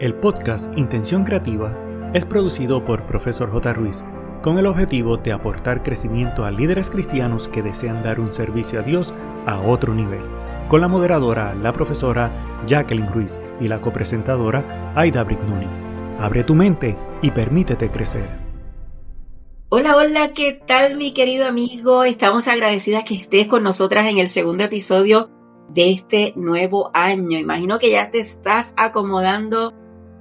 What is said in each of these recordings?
El podcast Intención Creativa es producido por Profesor J. Ruiz con el objetivo de aportar crecimiento a líderes cristianos que desean dar un servicio a Dios a otro nivel, con la moderadora, la profesora Jacqueline Ruiz y la copresentadora Aida Brignoni. Abre tu mente y permítete crecer. Hola, hola, ¿qué tal mi querido amigo? Estamos agradecidas que estés con nosotras en el segundo episodio de este nuevo año. Imagino que ya te estás acomodando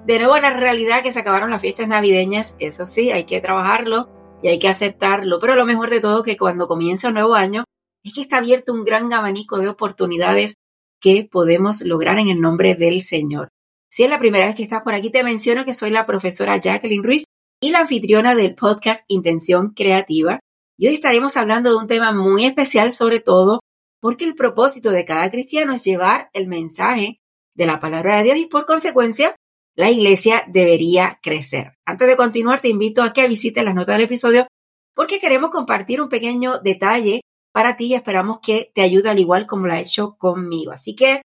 de nuevo en la realidad que se acabaron las fiestas navideñas, eso sí, hay que trabajarlo y hay que aceptarlo, pero lo mejor de todo que cuando comienza un nuevo año es que está abierto un gran abanico de oportunidades que podemos lograr en el nombre del Señor. Si es la primera vez que estás por aquí, te menciono que soy la profesora Jacqueline Ruiz y la anfitriona del podcast Intención Creativa. Y hoy estaremos hablando de un tema muy especial, sobre todo porque el propósito de cada cristiano es llevar el mensaje de la palabra de Dios y por consecuencia la iglesia debería crecer. Antes de continuar, te invito a que visites las notas del episodio porque queremos compartir un pequeño detalle para ti y esperamos que te ayude al igual como lo ha hecho conmigo. Así que,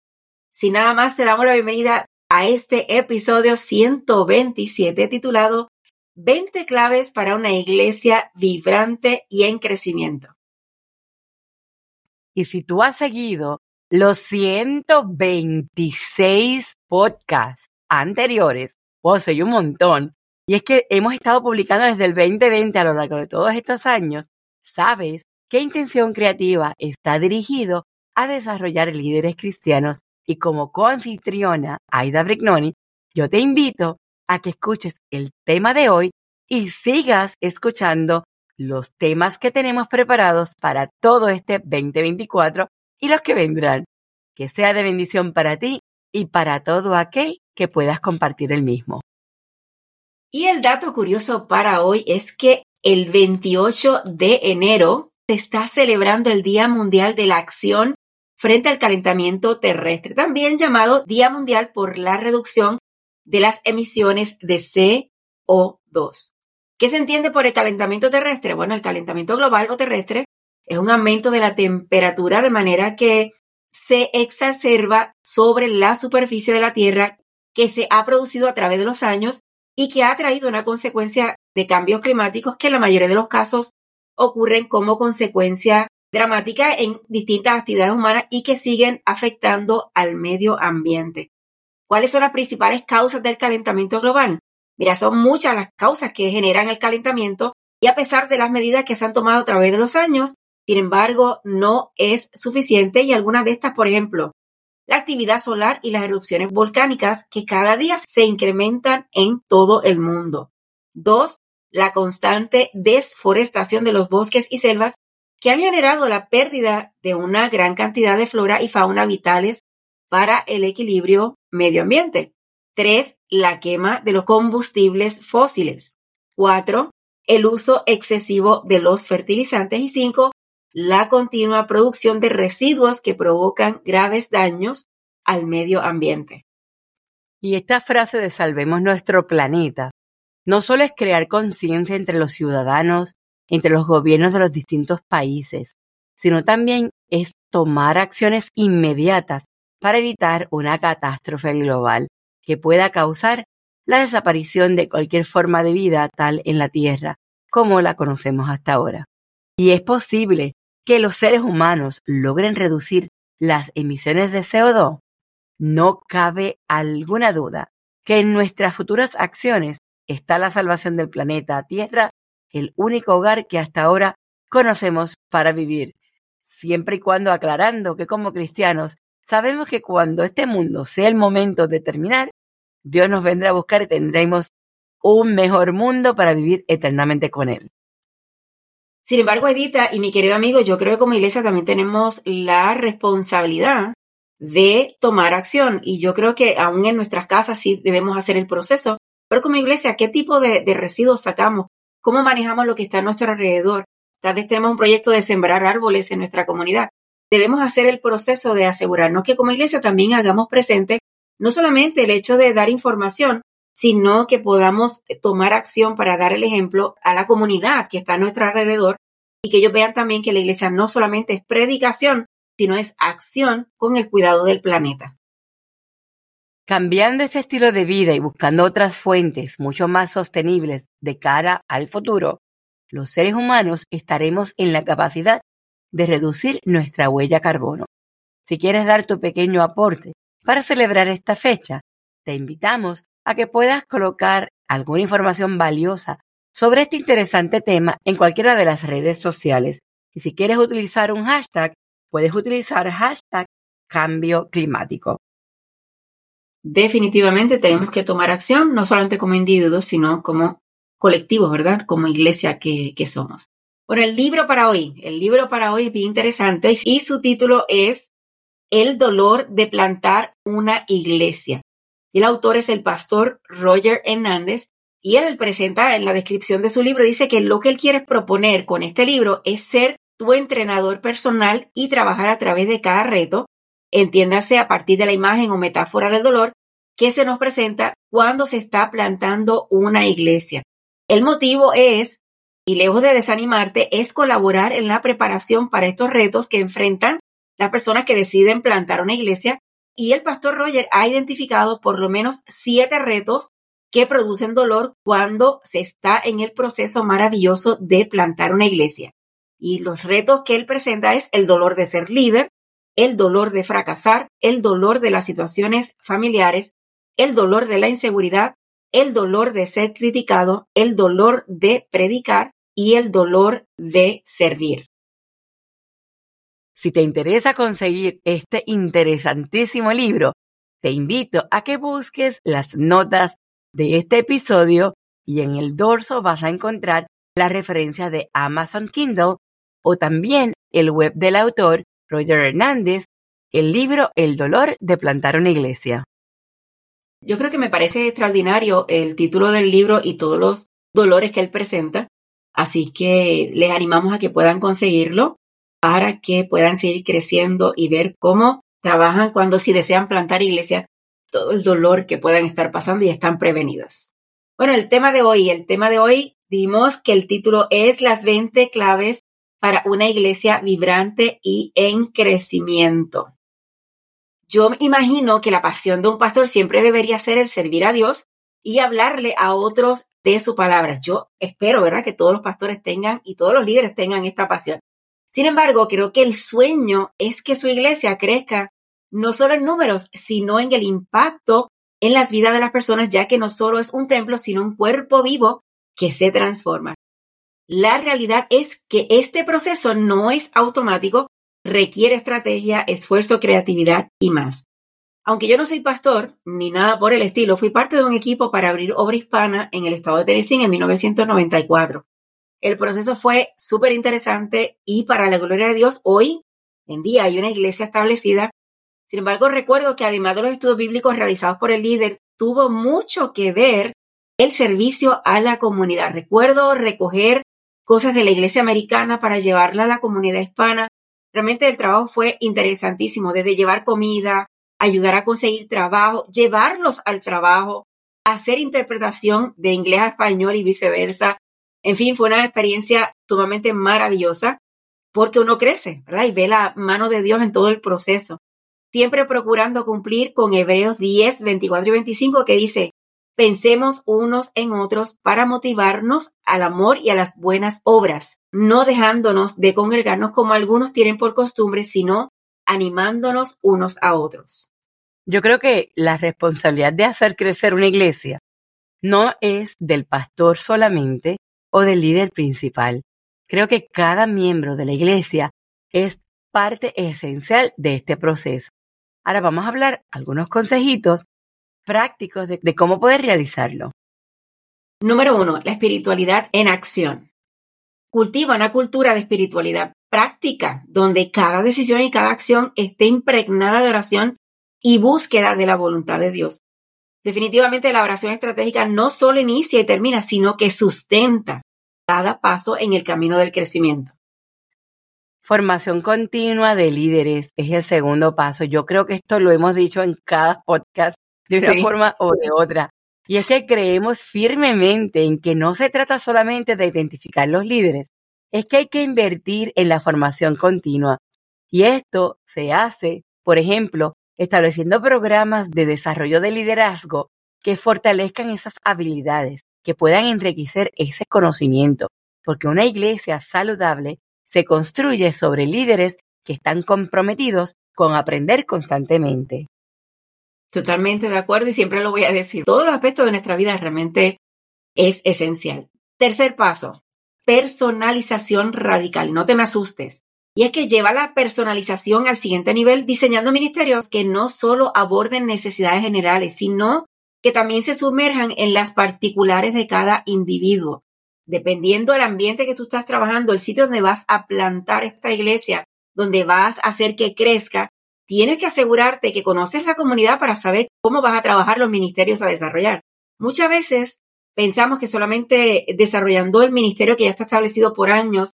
sin nada más, te damos la bienvenida a este episodio 127 titulado 20 claves para una iglesia vibrante y en crecimiento. Y si tú has seguido los 126 podcasts anteriores, pues soy un montón, y es que hemos estado publicando desde el 2020 a lo largo de todos estos años, sabes qué intención creativa está dirigido a desarrollar líderes cristianos y como coanfitriona Aida Brignoni, yo te invito a que escuches el tema de hoy y sigas escuchando los temas que tenemos preparados para todo este 2024 y los que vendrán. Que sea de bendición para ti y para todo aquel que puedas compartir el mismo. Y el dato curioso para hoy es que el 28 de enero se está celebrando el Día Mundial de la Acción frente al calentamiento terrestre, también llamado Día Mundial por la reducción de las emisiones de CO2. ¿Qué se entiende por el calentamiento terrestre? Bueno, el calentamiento global o terrestre es un aumento de la temperatura de manera que se exacerba sobre la superficie de la Tierra que se ha producido a través de los años y que ha traído una consecuencia de cambios climáticos que en la mayoría de los casos ocurren como consecuencia dramática en distintas actividades humanas y que siguen afectando al medio ambiente. ¿Cuáles son las principales causas del calentamiento global? Mira, son muchas las causas que generan el calentamiento y a pesar de las medidas que se han tomado a través de los años, sin embargo, no es suficiente y algunas de estas, por ejemplo, la actividad solar y las erupciones volcánicas que cada día se incrementan en todo el mundo. Dos, la constante desforestación de los bosques y selvas que han generado la pérdida de una gran cantidad de flora y fauna vitales para el equilibrio medio ambiente. Tres, la quema de los combustibles fósiles. Cuatro, el uso excesivo de los fertilizantes. Y cinco, la continua producción de residuos que provocan graves daños al medio ambiente. Y esta frase de salvemos nuestro planeta no solo es crear conciencia entre los ciudadanos, entre los gobiernos de los distintos países, sino también es tomar acciones inmediatas para evitar una catástrofe global que pueda causar la desaparición de cualquier forma de vida tal en la Tierra como la conocemos hasta ahora. Y es posible que los seres humanos logren reducir las emisiones de CO2, no cabe alguna duda que en nuestras futuras acciones está la salvación del planeta Tierra, el único hogar que hasta ahora conocemos para vivir, siempre y cuando aclarando que como cristianos sabemos que cuando este mundo sea el momento de terminar, Dios nos vendrá a buscar y tendremos un mejor mundo para vivir eternamente con Él. Sin embargo, Edita y mi querido amigo, yo creo que como iglesia también tenemos la responsabilidad de tomar acción y yo creo que aún en nuestras casas sí debemos hacer el proceso, pero como iglesia, ¿qué tipo de, de residuos sacamos? ¿Cómo manejamos lo que está a nuestro alrededor? Tal vez tenemos un proyecto de sembrar árboles en nuestra comunidad. Debemos hacer el proceso de asegurarnos que como iglesia también hagamos presente no solamente el hecho de dar información, sino que podamos tomar acción para dar el ejemplo a la comunidad que está a nuestro alrededor y que ellos vean también que la iglesia no solamente es predicación, sino es acción con el cuidado del planeta. Cambiando este estilo de vida y buscando otras fuentes mucho más sostenibles de cara al futuro, los seres humanos estaremos en la capacidad de reducir nuestra huella carbono. Si quieres dar tu pequeño aporte para celebrar esta fecha, te invitamos a que puedas colocar alguna información valiosa sobre este interesante tema en cualquiera de las redes sociales. Y si quieres utilizar un hashtag, puedes utilizar hashtag cambio climático. Definitivamente tenemos que tomar acción, no solamente como individuos, sino como colectivos, ¿verdad? Como iglesia que, que somos. Bueno, el libro para hoy, el libro para hoy es bien interesante y su título es El dolor de plantar una iglesia. El autor es el pastor Roger Hernández y él presenta en la descripción de su libro, dice que lo que él quiere proponer con este libro es ser tu entrenador personal y trabajar a través de cada reto, entiéndase a partir de la imagen o metáfora del dolor que se nos presenta cuando se está plantando una iglesia. El motivo es, y lejos de desanimarte, es colaborar en la preparación para estos retos que enfrentan las personas que deciden plantar una iglesia y el pastor Roger ha identificado por lo menos siete retos que producen dolor cuando se está en el proceso maravilloso de plantar una iglesia. Y los retos que él presenta es el dolor de ser líder, el dolor de fracasar, el dolor de las situaciones familiares, el dolor de la inseguridad, el dolor de ser criticado, el dolor de predicar y el dolor de servir. Si te interesa conseguir este interesantísimo libro, te invito a que busques las notas de este episodio y en el dorso vas a encontrar la referencia de Amazon Kindle o también el web del autor Roger Hernández, el libro El dolor de plantar una iglesia. Yo creo que me parece extraordinario el título del libro y todos los dolores que él presenta, así que les animamos a que puedan conseguirlo para que puedan seguir creciendo y ver cómo trabajan cuando si desean plantar iglesia, todo el dolor que puedan estar pasando y están prevenidas. Bueno, el tema de hoy, el tema de hoy, dimos que el título es las 20 claves para una iglesia vibrante y en crecimiento. Yo imagino que la pasión de un pastor siempre debería ser el servir a Dios y hablarle a otros de su palabra. Yo espero, ¿verdad?, que todos los pastores tengan y todos los líderes tengan esta pasión. Sin embargo, creo que el sueño es que su iglesia crezca no solo en números, sino en el impacto en las vidas de las personas, ya que no solo es un templo, sino un cuerpo vivo que se transforma. La realidad es que este proceso no es automático, requiere estrategia, esfuerzo, creatividad y más. Aunque yo no soy pastor ni nada por el estilo, fui parte de un equipo para abrir obra hispana en el estado de Tennessee en 1994. El proceso fue súper interesante y para la gloria de Dios, hoy en día hay una iglesia establecida. Sin embargo, recuerdo que además de los estudios bíblicos realizados por el líder, tuvo mucho que ver el servicio a la comunidad. Recuerdo recoger cosas de la iglesia americana para llevarla a la comunidad hispana. Realmente el trabajo fue interesantísimo, desde llevar comida, ayudar a conseguir trabajo, llevarlos al trabajo, hacer interpretación de inglés a español y viceversa, en fin, fue una experiencia sumamente maravillosa porque uno crece, ¿verdad? Y ve la mano de Dios en todo el proceso. Siempre procurando cumplir con Hebreos 10, 24 y 25 que dice, pensemos unos en otros para motivarnos al amor y a las buenas obras, no dejándonos de congregarnos como algunos tienen por costumbre, sino animándonos unos a otros. Yo creo que la responsabilidad de hacer crecer una iglesia no es del pastor solamente, o del líder principal. Creo que cada miembro de la iglesia es parte esencial de este proceso. Ahora vamos a hablar algunos consejitos prácticos de, de cómo poder realizarlo. Número uno, la espiritualidad en acción. Cultiva una cultura de espiritualidad práctica, donde cada decisión y cada acción esté impregnada de oración y búsqueda de la voluntad de Dios. Definitivamente la oración estratégica no solo inicia y termina, sino que sustenta cada paso en el camino del crecimiento. Formación continua de líderes es el segundo paso. Yo creo que esto lo hemos dicho en cada podcast de una forma o de otra. Y es que creemos firmemente en que no se trata solamente de identificar los líderes, es que hay que invertir en la formación continua. Y esto se hace, por ejemplo, estableciendo programas de desarrollo de liderazgo que fortalezcan esas habilidades, que puedan enriquecer ese conocimiento, porque una iglesia saludable se construye sobre líderes que están comprometidos con aprender constantemente. Totalmente de acuerdo y siempre lo voy a decir. Todos los aspectos de nuestra vida realmente es esencial. Tercer paso, personalización radical. No te me asustes. Y es que lleva la personalización al siguiente nivel diseñando ministerios que no solo aborden necesidades generales, sino que también se sumerjan en las particulares de cada individuo. Dependiendo del ambiente que tú estás trabajando, el sitio donde vas a plantar esta iglesia, donde vas a hacer que crezca, tienes que asegurarte que conoces la comunidad para saber cómo vas a trabajar los ministerios a desarrollar. Muchas veces pensamos que solamente desarrollando el ministerio que ya está establecido por años,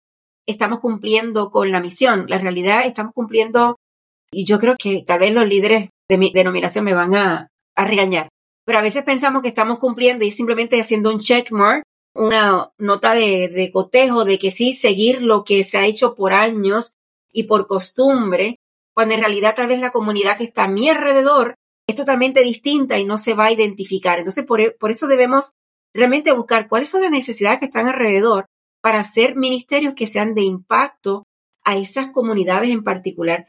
estamos cumpliendo con la misión. La realidad estamos cumpliendo, y yo creo que tal vez los líderes de mi denominación me van a, regañar, pero a veces pensamos que estamos cumpliendo y simplemente haciendo un checkmark, una nota de, de cotejo de que sí, seguir lo que se ha hecho por años y por costumbre, cuando en realidad tal vez la comunidad que está a mi alrededor es totalmente distinta y no se va a identificar. Entonces, por, e, eso debemos realmente buscar cuáles son las necesidades que están alrededor para hacer ministerios que sean de impacto a esas comunidades en particular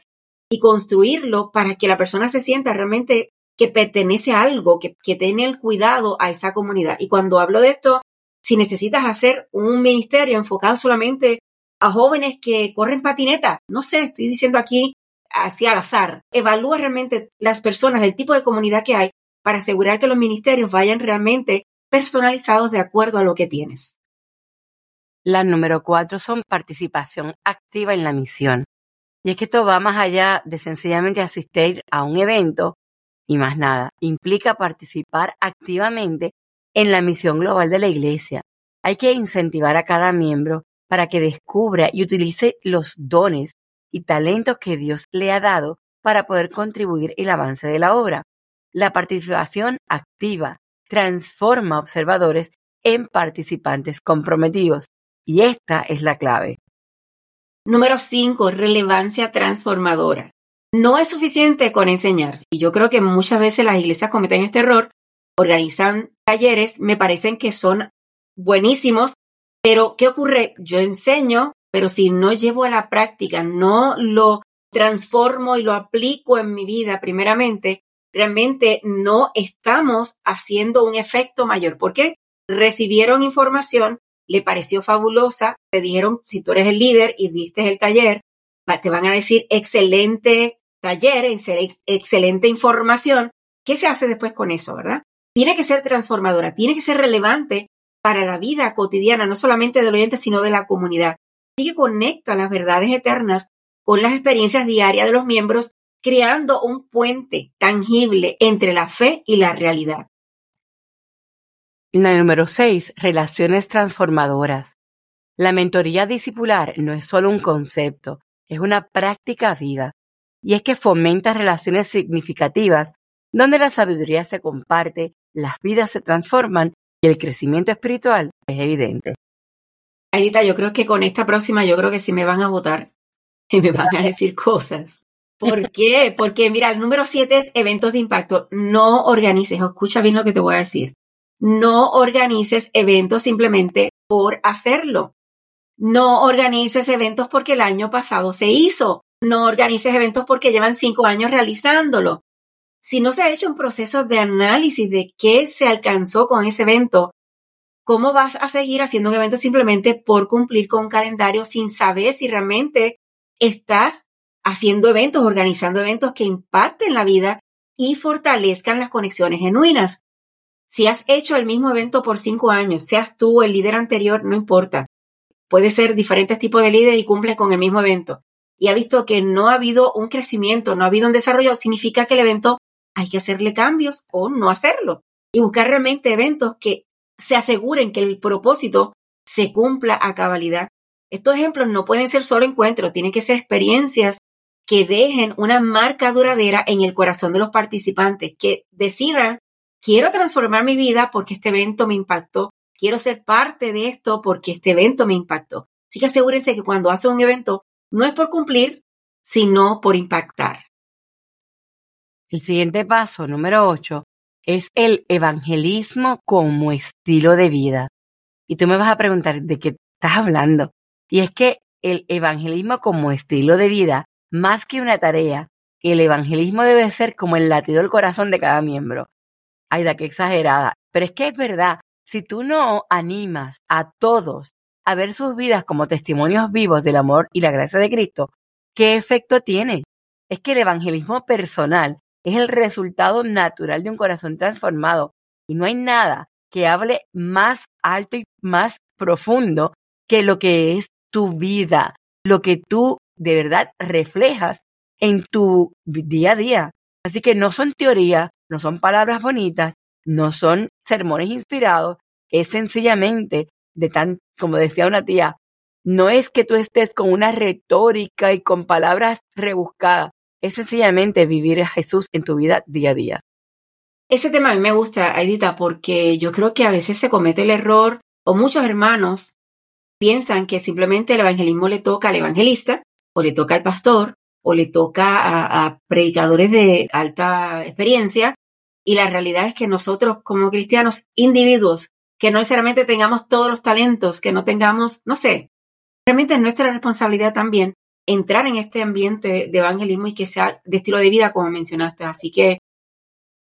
y construirlo para que la persona se sienta realmente que pertenece a algo, que, tiene el cuidado a esa comunidad. Y cuando hablo de esto, si necesitas hacer un ministerio enfocado solamente a jóvenes que corren patineta, no sé, estoy diciendo aquí hacia al azar. Evalúa realmente las personas, el tipo de comunidad que hay para asegurar que los ministerios vayan realmente personalizados de acuerdo a lo que tienes. La número cuatro son participación activa en la misión. Y es que esto va más allá de sencillamente asistir a un evento y más nada. Implica participar activamente en la misión global de la Iglesia. Hay que incentivar a cada miembro para que descubra y utilice los dones y talentos que Dios le ha dado para poder contribuir el avance de la obra. La participación activa transforma observadores en participantes comprometidos y esta es la clave. Número 5. Relevancia transformadora. No es suficiente con enseñar. Y yo creo que muchas veces las iglesias cometen este error, organizan talleres, me parecen que son buenísimos, pero ¿qué ocurre? Yo enseño, pero si no llevo a la práctica, no lo transformo y lo aplico en mi vida primeramente, realmente no estamos haciendo un efecto mayor. ¿Por qué? Recibieron información, le pareció fabulosa, te dijeron, si tú eres el líder y diste el taller, te van a decir excelente taller, excelente información. ¿Qué se hace después con eso, verdad? Tiene que ser transformadora, tiene que ser relevante para la vida cotidiana, no solamente del oyente, sino de la comunidad que conecta las verdades eternas con las experiencias diarias de los miembros, creando un puente tangible entre la fe y la realidad. La número 6. Relaciones transformadoras. La mentoría discipular no es solo un concepto, es una práctica viva. Y es que fomenta relaciones significativas donde la sabiduría se comparte, las vidas se transforman y el crecimiento espiritual es evidente. Aidita, yo creo que con esta próxima, yo creo que sí me van a votar y me van a decir cosas. ¿Por qué? Porque mira, el número siete es eventos de impacto. No organices, escucha bien lo que te voy a decir. No organices eventos simplemente por hacerlo. No organices eventos porque el año pasado se hizo. No organices eventos porque llevan cinco años realizándolo. Si no se ha hecho un proceso de análisis de qué se alcanzó con ese evento, ¿Cómo vas a seguir haciendo un evento simplemente por cumplir con un calendario sin saber si realmente estás haciendo eventos, organizando eventos que impacten la vida y fortalezcan las conexiones genuinas? Si has hecho el mismo evento por cinco años, seas tú el líder anterior, no importa. Puede ser diferentes tipos de líderes y cumples con el mismo evento. Y ha visto que no ha habido un crecimiento, no ha habido un desarrollo, significa que el evento hay que hacerle cambios o no hacerlo. Y buscar realmente eventos que se aseguren que el propósito se cumpla a cabalidad. Estos ejemplos no pueden ser solo encuentros, tienen que ser experiencias que dejen una marca duradera en el corazón de los participantes, que decidan, quiero transformar mi vida porque este evento me impactó, quiero ser parte de esto porque este evento me impactó. Así que asegúrense que cuando hacen un evento no es por cumplir, sino por impactar. El siguiente paso, número 8, es el evangelismo como estilo de vida. Y tú me vas a preguntar, ¿de qué estás hablando? Y es que el evangelismo como estilo de vida, más que una tarea, el evangelismo debe ser como el latido del corazón de cada miembro. Ay, da qué exagerada. Pero es que es verdad, si tú no animas a todos a ver sus vidas como testimonios vivos del amor y la gracia de Cristo, ¿qué efecto tiene? Es que el evangelismo personal es el resultado natural de un corazón transformado y no hay nada que hable más alto y más profundo que lo que es tu vida, lo que tú de verdad reflejas en tu día a día. Así que no son teorías, no son palabras bonitas, no son sermones inspirados, es sencillamente de tan, como decía una tía, no es que tú estés con una retórica y con palabras rebuscadas, es sencillamente vivir a Jesús en tu vida día a día. Ese tema a mí me gusta, Aidita, porque yo creo que a veces se comete el error, o muchos hermanos piensan que simplemente el evangelismo le toca al evangelista, o le toca al pastor, o le toca a, predicadores de alta experiencia, y la realidad es que nosotros como cristianos, individuos, que no necesariamente tengamos todos los talentos, que no tengamos, no sé, realmente es nuestra responsabilidad también entrar en este ambiente de evangelismo y que sea de estilo de vida, como mencionaste. Así que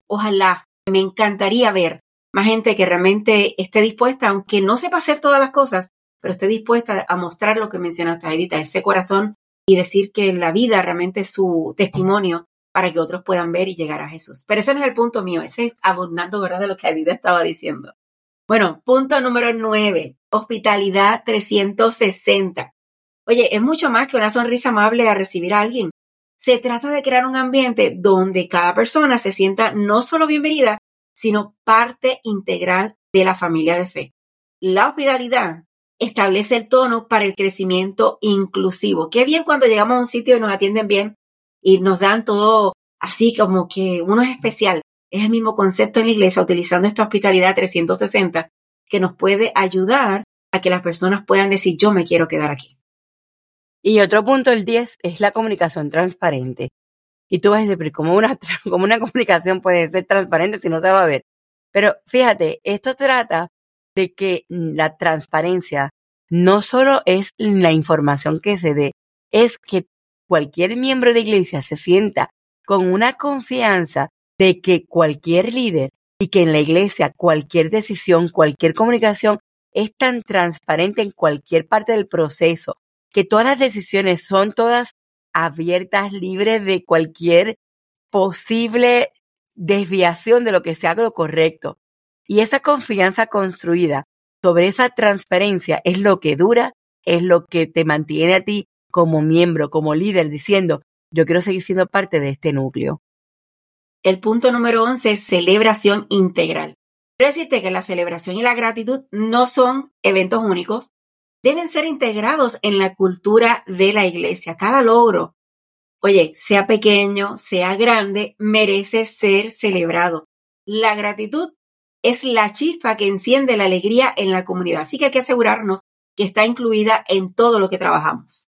ojalá, me encantaría ver más gente que realmente esté dispuesta, aunque no sepa hacer todas las cosas, pero esté dispuesta a mostrar lo que mencionaste, Edita, ese corazón y decir que la vida realmente es su testimonio para que otros puedan ver y llegar a Jesús. Pero ese no es el punto mío, ese es abundando, ¿verdad?, de lo que Edita estaba diciendo. Bueno, punto número nueve, hospitalidad 360. Oye, es mucho más que una sonrisa amable a recibir a alguien. Se trata de crear un ambiente donde cada persona se sienta no solo bienvenida, sino parte integral de la familia de fe. La hospitalidad establece el tono para el crecimiento inclusivo. Qué bien cuando llegamos a un sitio y nos atienden bien y nos dan todo así como que uno es especial. Es el mismo concepto en la iglesia utilizando esta hospitalidad 360 que nos puede ayudar a que las personas puedan decir yo me quiero quedar aquí. Y otro punto, el 10, es la comunicación transparente. Y tú vas a decir, ¿cómo una, ¿cómo una comunicación puede ser transparente si no se va a ver? Pero fíjate, esto trata de que la transparencia no solo es la información que se dé, es que cualquier miembro de iglesia se sienta con una confianza de que cualquier líder y que en la iglesia cualquier decisión, cualquier comunicación es tan transparente en cualquier parte del proceso, que todas las decisiones son todas abiertas, libres de cualquier posible desviación de lo que sea lo correcto. Y esa confianza construida sobre esa transparencia es lo que dura, es lo que te mantiene a ti como miembro, como líder, diciendo, yo quiero seguir siendo parte de este núcleo. El punto número 11 es celebración integral. Quiero decirte que la celebración y la gratitud no son eventos únicos, deben ser integrados en la cultura de la iglesia. Cada logro, oye, sea pequeño, sea grande, merece ser celebrado. La gratitud es la chispa que enciende la alegría en la comunidad. Así que hay que asegurarnos que está incluida en todo lo que trabajamos.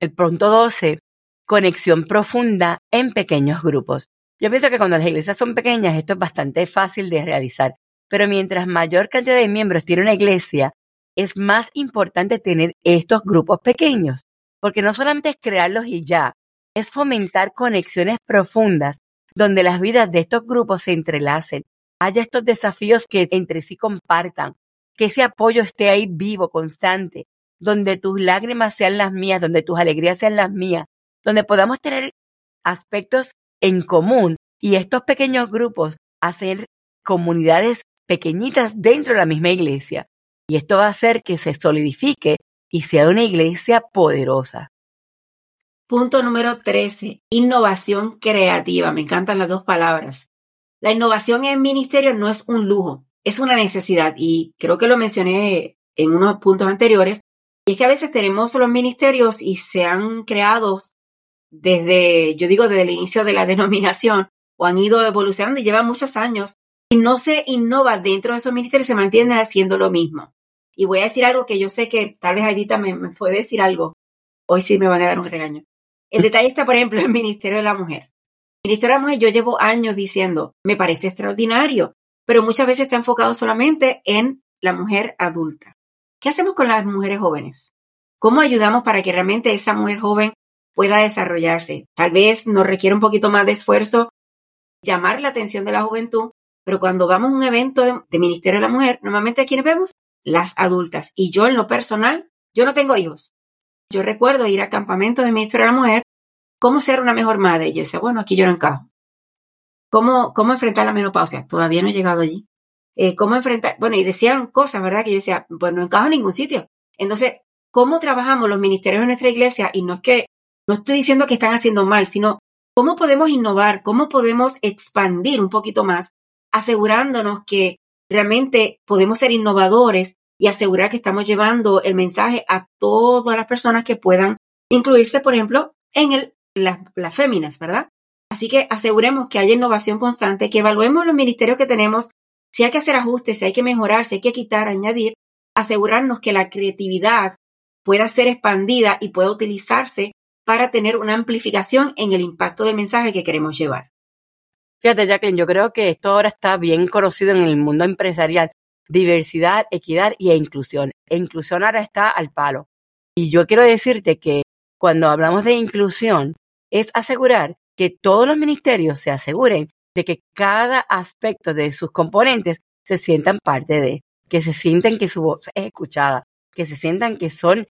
El punto 12, conexión profunda en pequeños grupos. Yo pienso que cuando las iglesias son pequeñas esto es bastante fácil de realizar, pero mientras mayor cantidad de miembros tiene una iglesia, es más importante tener estos grupos pequeños, porque no solamente es crearlos y ya, es fomentar conexiones profundas donde las vidas de estos grupos se entrelacen, haya estos desafíos que entre sí compartan, que ese apoyo esté ahí vivo, constante, donde tus lágrimas sean las mías, donde tus alegrías sean las mías, donde podamos tener aspectos en común y estos pequeños grupos hacer comunidades pequeñitas dentro de la misma iglesia. Y esto va a hacer que se solidifique y sea una iglesia poderosa. Punto número 13. Innovación creativa. Me encantan las dos palabras. La innovación en ministerio no es un lujo, es una necesidad y creo que lo mencioné en unos puntos anteriores. Y es que a veces tenemos los ministerios y se han creado desde, yo digo, desde el inicio de la denominación o han ido evolucionando y llevan muchos años y no se innova dentro de esos ministerios, se mantiene haciendo lo mismo. Y voy a decir algo que yo sé que tal vez Aidita me, me puede decir algo. Hoy sí me van a dar un regaño. El detalle está, por ejemplo, en el Ministerio de la Mujer. Ministerio de la Mujer, yo llevo años diciendo, me parece extraordinario, pero muchas veces está enfocado solamente en la mujer adulta. ¿Qué hacemos con las mujeres jóvenes? ¿Cómo ayudamos para que realmente esa mujer joven pueda desarrollarse? Tal vez nos requiere un poquito más de esfuerzo llamar la atención de la juventud, pero cuando vamos a un evento de, Ministerio de la Mujer, normalmente a quienes vemos las adultas. Y yo en lo personal, yo no tengo hijos. Yo recuerdo ir a campamento de Ministerio de la Mujer, cómo ser una mejor madre. Yo decía, bueno, aquí yo no encajo. ¿Cómo, cómo enfrentar la menopausia? Todavía no he llegado allí. Eh, ¿Cómo enfrentar? Bueno, y decían cosas, ¿verdad? Que yo decía, pues no encajo en ningún sitio. Entonces, ¿cómo trabajamos los ministerios de nuestra iglesia? Y no es que, no estoy diciendo que están haciendo mal, sino cómo podemos innovar, cómo podemos expandir un poquito más, asegurándonos que realmente podemos ser innovadores y asegurar que estamos llevando el mensaje a todas las personas que puedan incluirse, por ejemplo, en el, las féminas, ¿verdad? Así que aseguremos que haya innovación constante, que evaluemos los ministerios que tenemos, si hay que hacer ajustes, si hay que mejorar, si hay que quitar, añadir, asegurarnos que la creatividad pueda ser expandida y pueda utilizarse para tener una amplificación en el impacto del mensaje que queremos llevar. Fíjate, Jacqueline, yo creo que esto ahora está bien conocido en el mundo empresarial diversidad, equidad y inclusión. E inclusión ahora está al palo. Y yo quiero decirte que cuando hablamos de inclusión, es asegurar que todos los ministerios se aseguren de que cada aspecto de sus componentes se sientan parte de, que se sientan que su voz es escuchada, que se sientan que son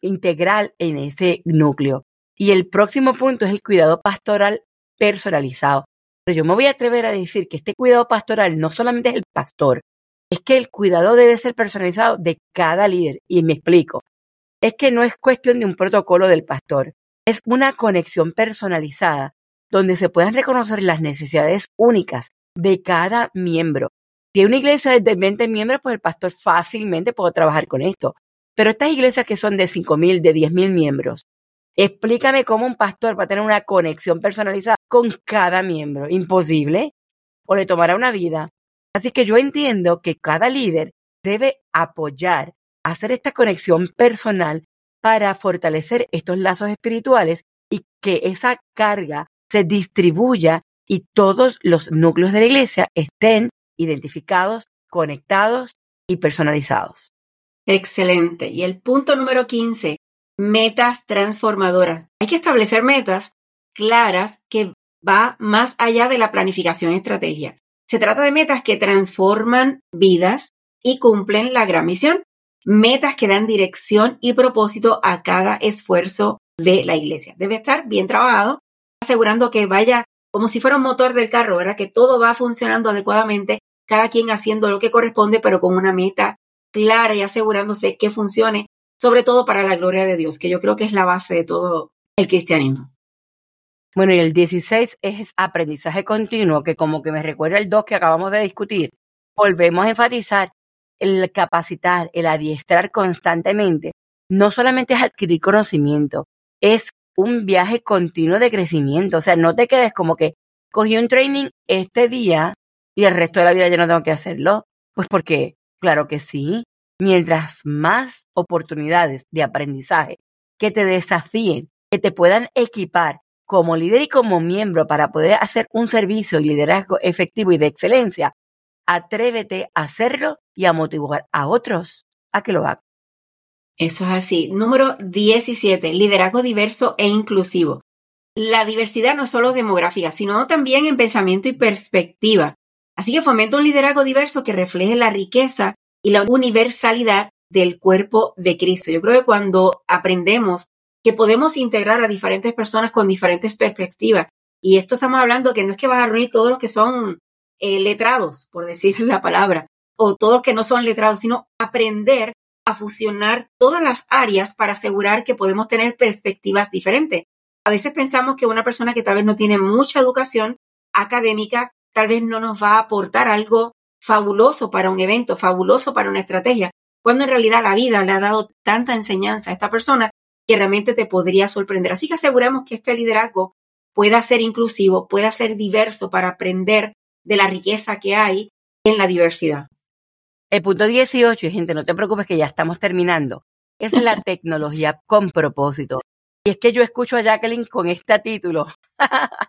integral en ese núcleo. Y el próximo punto es el cuidado pastoral personalizado. Pero yo me voy a atrever a decir que este cuidado pastoral no solamente es el pastor, es que el cuidado debe ser personalizado de cada líder. Y me explico. Es que no es cuestión de un protocolo del pastor, es una conexión personalizada donde se puedan reconocer las necesidades únicas de cada miembro. Si hay una iglesia de 20 miembros, pues el pastor fácilmente puede trabajar con esto. Pero estas iglesias que son de 5.000, de 10.000 miembros, explícame cómo un pastor va a tener una conexión personalizada con cada miembro. Imposible. O le tomará una vida. Así que yo entiendo que cada líder debe apoyar, hacer esta conexión personal para fortalecer estos lazos espirituales y que esa carga se distribuya y todos los núcleos de la iglesia estén identificados, conectados y personalizados. Excelente. Y el punto número 15, metas transformadoras. Hay que establecer metas claras que va más allá de la planificación y estrategia. Se trata de metas que transforman vidas y cumplen la gran misión. Metas que dan dirección y propósito a cada esfuerzo de la iglesia. Debe estar bien trabajado, asegurando que vaya como si fuera un motor del carro, ¿verdad? Que todo va funcionando adecuadamente, cada quien haciendo lo que corresponde, pero con una meta clara y asegurándose que funcione, sobre todo para la gloria de Dios, que yo creo que es la base de todo el cristianismo. Bueno, y el 16 es aprendizaje continuo, que como que me recuerda el 2 que acabamos de discutir. Volvemos a enfatizar el capacitar, el adiestrar constantemente. No solamente es adquirir conocimiento, es un viaje continuo de crecimiento. O sea, no te quedes como que cogí un training este día y el resto de la vida ya no tengo que hacerlo. Pues porque, claro que sí, mientras más oportunidades de aprendizaje que te desafíen, que te puedan equipar como líder y como miembro para poder hacer un servicio y liderazgo efectivo y de excelencia, atrévete a hacerlo y a motivar a otros a que lo hagan. Eso es así. Número 17, liderazgo diverso e inclusivo. La diversidad no solo demográfica, sino también en pensamiento y perspectiva. Así que fomenta un liderazgo diverso que refleje la riqueza y la universalidad del cuerpo de Cristo. Yo creo que cuando aprendemos que podemos integrar a diferentes personas con diferentes perspectivas. Y esto estamos hablando que no es que vas a reunir todos los que son eh, letrados, por decir la palabra, o todos que no son letrados, sino aprender a fusionar todas las áreas para asegurar que podemos tener perspectivas diferentes. A veces pensamos que una persona que tal vez no tiene mucha educación académica, tal vez no nos va a aportar algo fabuloso para un evento, fabuloso para una estrategia, cuando en realidad la vida le ha dado tanta enseñanza a esta persona que realmente te podría sorprender. Así que aseguremos que este liderazgo pueda ser inclusivo, pueda ser diverso para aprender de la riqueza que hay en la diversidad. El punto 18, y gente, no te preocupes que ya estamos terminando, es la tecnología con propósito. Y es que yo escucho a Jacqueline con este título,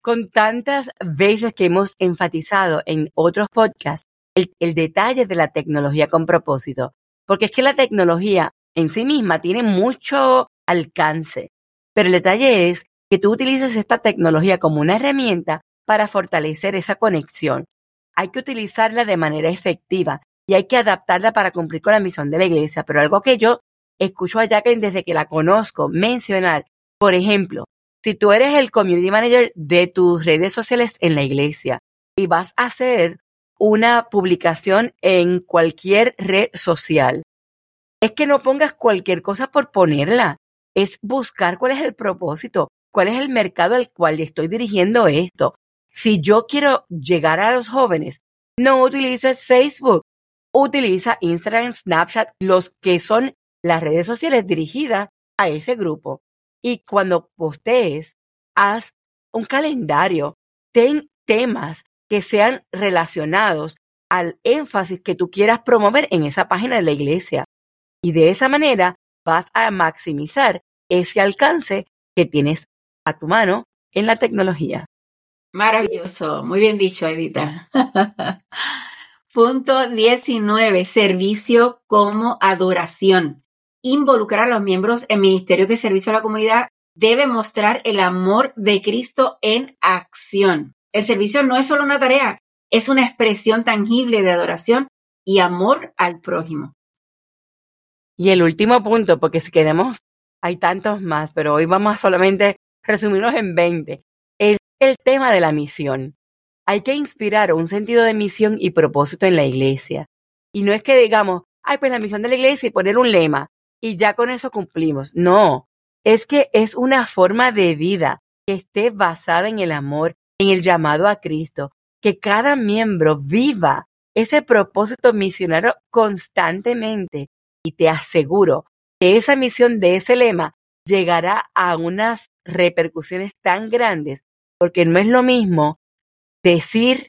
con tantas veces que hemos enfatizado en otros podcasts el, el, detalle de la tecnología con propósito, porque es que la tecnología en sí misma tiene mucho alcance, pero el detalle es que tú utilices esta tecnología como una herramienta para fortalecer esa conexión. Hay que utilizarla de manera efectiva y hay que adaptarla para cumplir con la misión de la iglesia, pero algo que yo escucho a Jacqueline desde que la conozco mencionar, por ejemplo, si tú eres el community manager de tus redes sociales en la iglesia y vas a hacer una publicación en cualquier red social, es que no pongas cualquier cosa por ponerla, es buscar cuál es el propósito, cuál es el mercado al cual estoy dirigiendo esto. Si yo quiero llegar a los jóvenes, no utilices Facebook, utiliza Instagram, Snapchat, los que son las redes sociales dirigidas a ese grupo. Y cuando postees, haz un calendario, ten temas que sean relacionados al énfasis que tú quieras promover en esa página de la iglesia. Y de esa manera vas a maximizar ese alcance que tienes a tu mano en la tecnología. Maravilloso, muy bien dicho, Edita. Punto 19. Servicio como adoración involucrar a los miembros en ministerios de servicio a la comunidad debe mostrar el amor de Cristo en acción. El servicio no es solo una tarea, es una expresión tangible de adoración y amor al prójimo. Y el último punto, porque si queremos, hay tantos más, pero hoy vamos a solamente resumirnos en 20, es el tema de la misión. Hay que inspirar un sentido de misión y propósito en la iglesia. Y no es que digamos, ay, pues la misión de la iglesia y poner un lema y ya con eso cumplimos. No, es que es una forma de vida que esté basada en el amor, en el llamado a Cristo, que cada miembro viva ese propósito misionero constantemente. Y te aseguro que esa misión de ese lema llegará a unas repercusiones tan grandes, porque no es lo mismo decir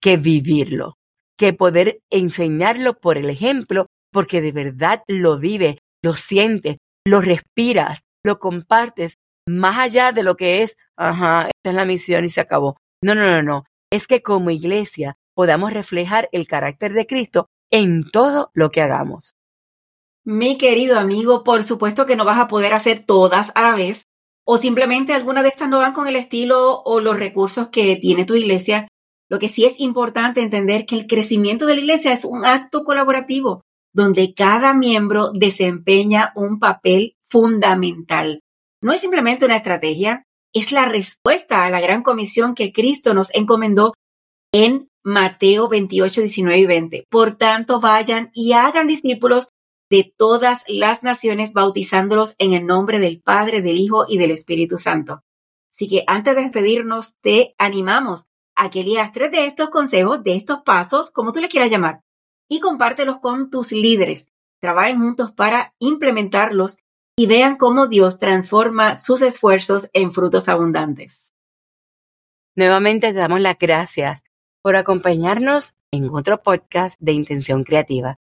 que vivirlo, que poder enseñarlo por el ejemplo, porque de verdad lo vive, lo sientes, lo respiras, lo compartes, más allá de lo que es, ajá, esta es la misión y se acabó. No, no, no, no. Es que como iglesia podamos reflejar el carácter de Cristo en todo lo que hagamos. Mi querido amigo, por supuesto que no vas a poder hacer todas a la vez, o simplemente algunas de estas no van con el estilo o los recursos que tiene tu iglesia. Lo que sí es importante entender que el crecimiento de la iglesia es un acto colaborativo donde cada miembro desempeña un papel fundamental. No es simplemente una estrategia, es la respuesta a la gran comisión que Cristo nos encomendó en Mateo 28, 19 y 20. Por tanto, vayan y hagan discípulos de todas las naciones, bautizándolos en el nombre del Padre, del Hijo y del Espíritu Santo. Así que antes de despedirnos, te animamos a que leas tres de estos consejos, de estos pasos, como tú le quieras llamar, y compártelos con tus líderes. Trabajen juntos para implementarlos y vean cómo Dios transforma sus esfuerzos en frutos abundantes. Nuevamente te damos las gracias por acompañarnos en otro podcast de Intención Creativa.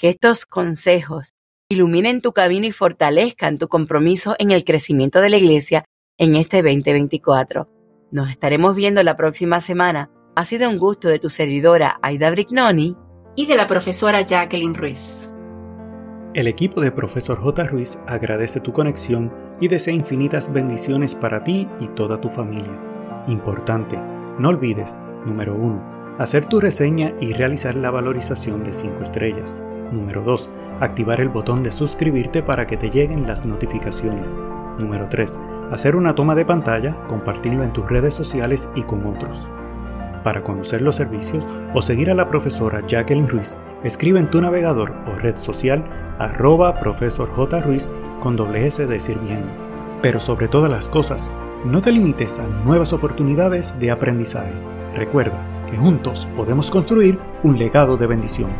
Que estos consejos iluminen tu camino y fortalezcan tu compromiso en el crecimiento de la iglesia en este 2024. Nos estaremos viendo la próxima semana. Ha sido un gusto de tu servidora Aida Brignoni y de la profesora Jacqueline Ruiz. El equipo de Profesor J. Ruiz agradece tu conexión y desea infinitas bendiciones para ti y toda tu familia. Importante, no olvides, número 1, hacer tu reseña y realizar la valorización de 5 estrellas. Número 2, activar el botón de suscribirte para que te lleguen las notificaciones. Número 3, hacer una toma de pantalla, compartirlo en tus redes sociales y con otros. Para conocer los servicios o seguir a la profesora Jacqueline Ruiz, escribe en tu navegador o red social arroba profesor J. Ruiz con doble S de sirviendo. Pero sobre todas las cosas, no te limites a nuevas oportunidades de aprendizaje. Recuerda que juntos podemos construir un legado de bendición.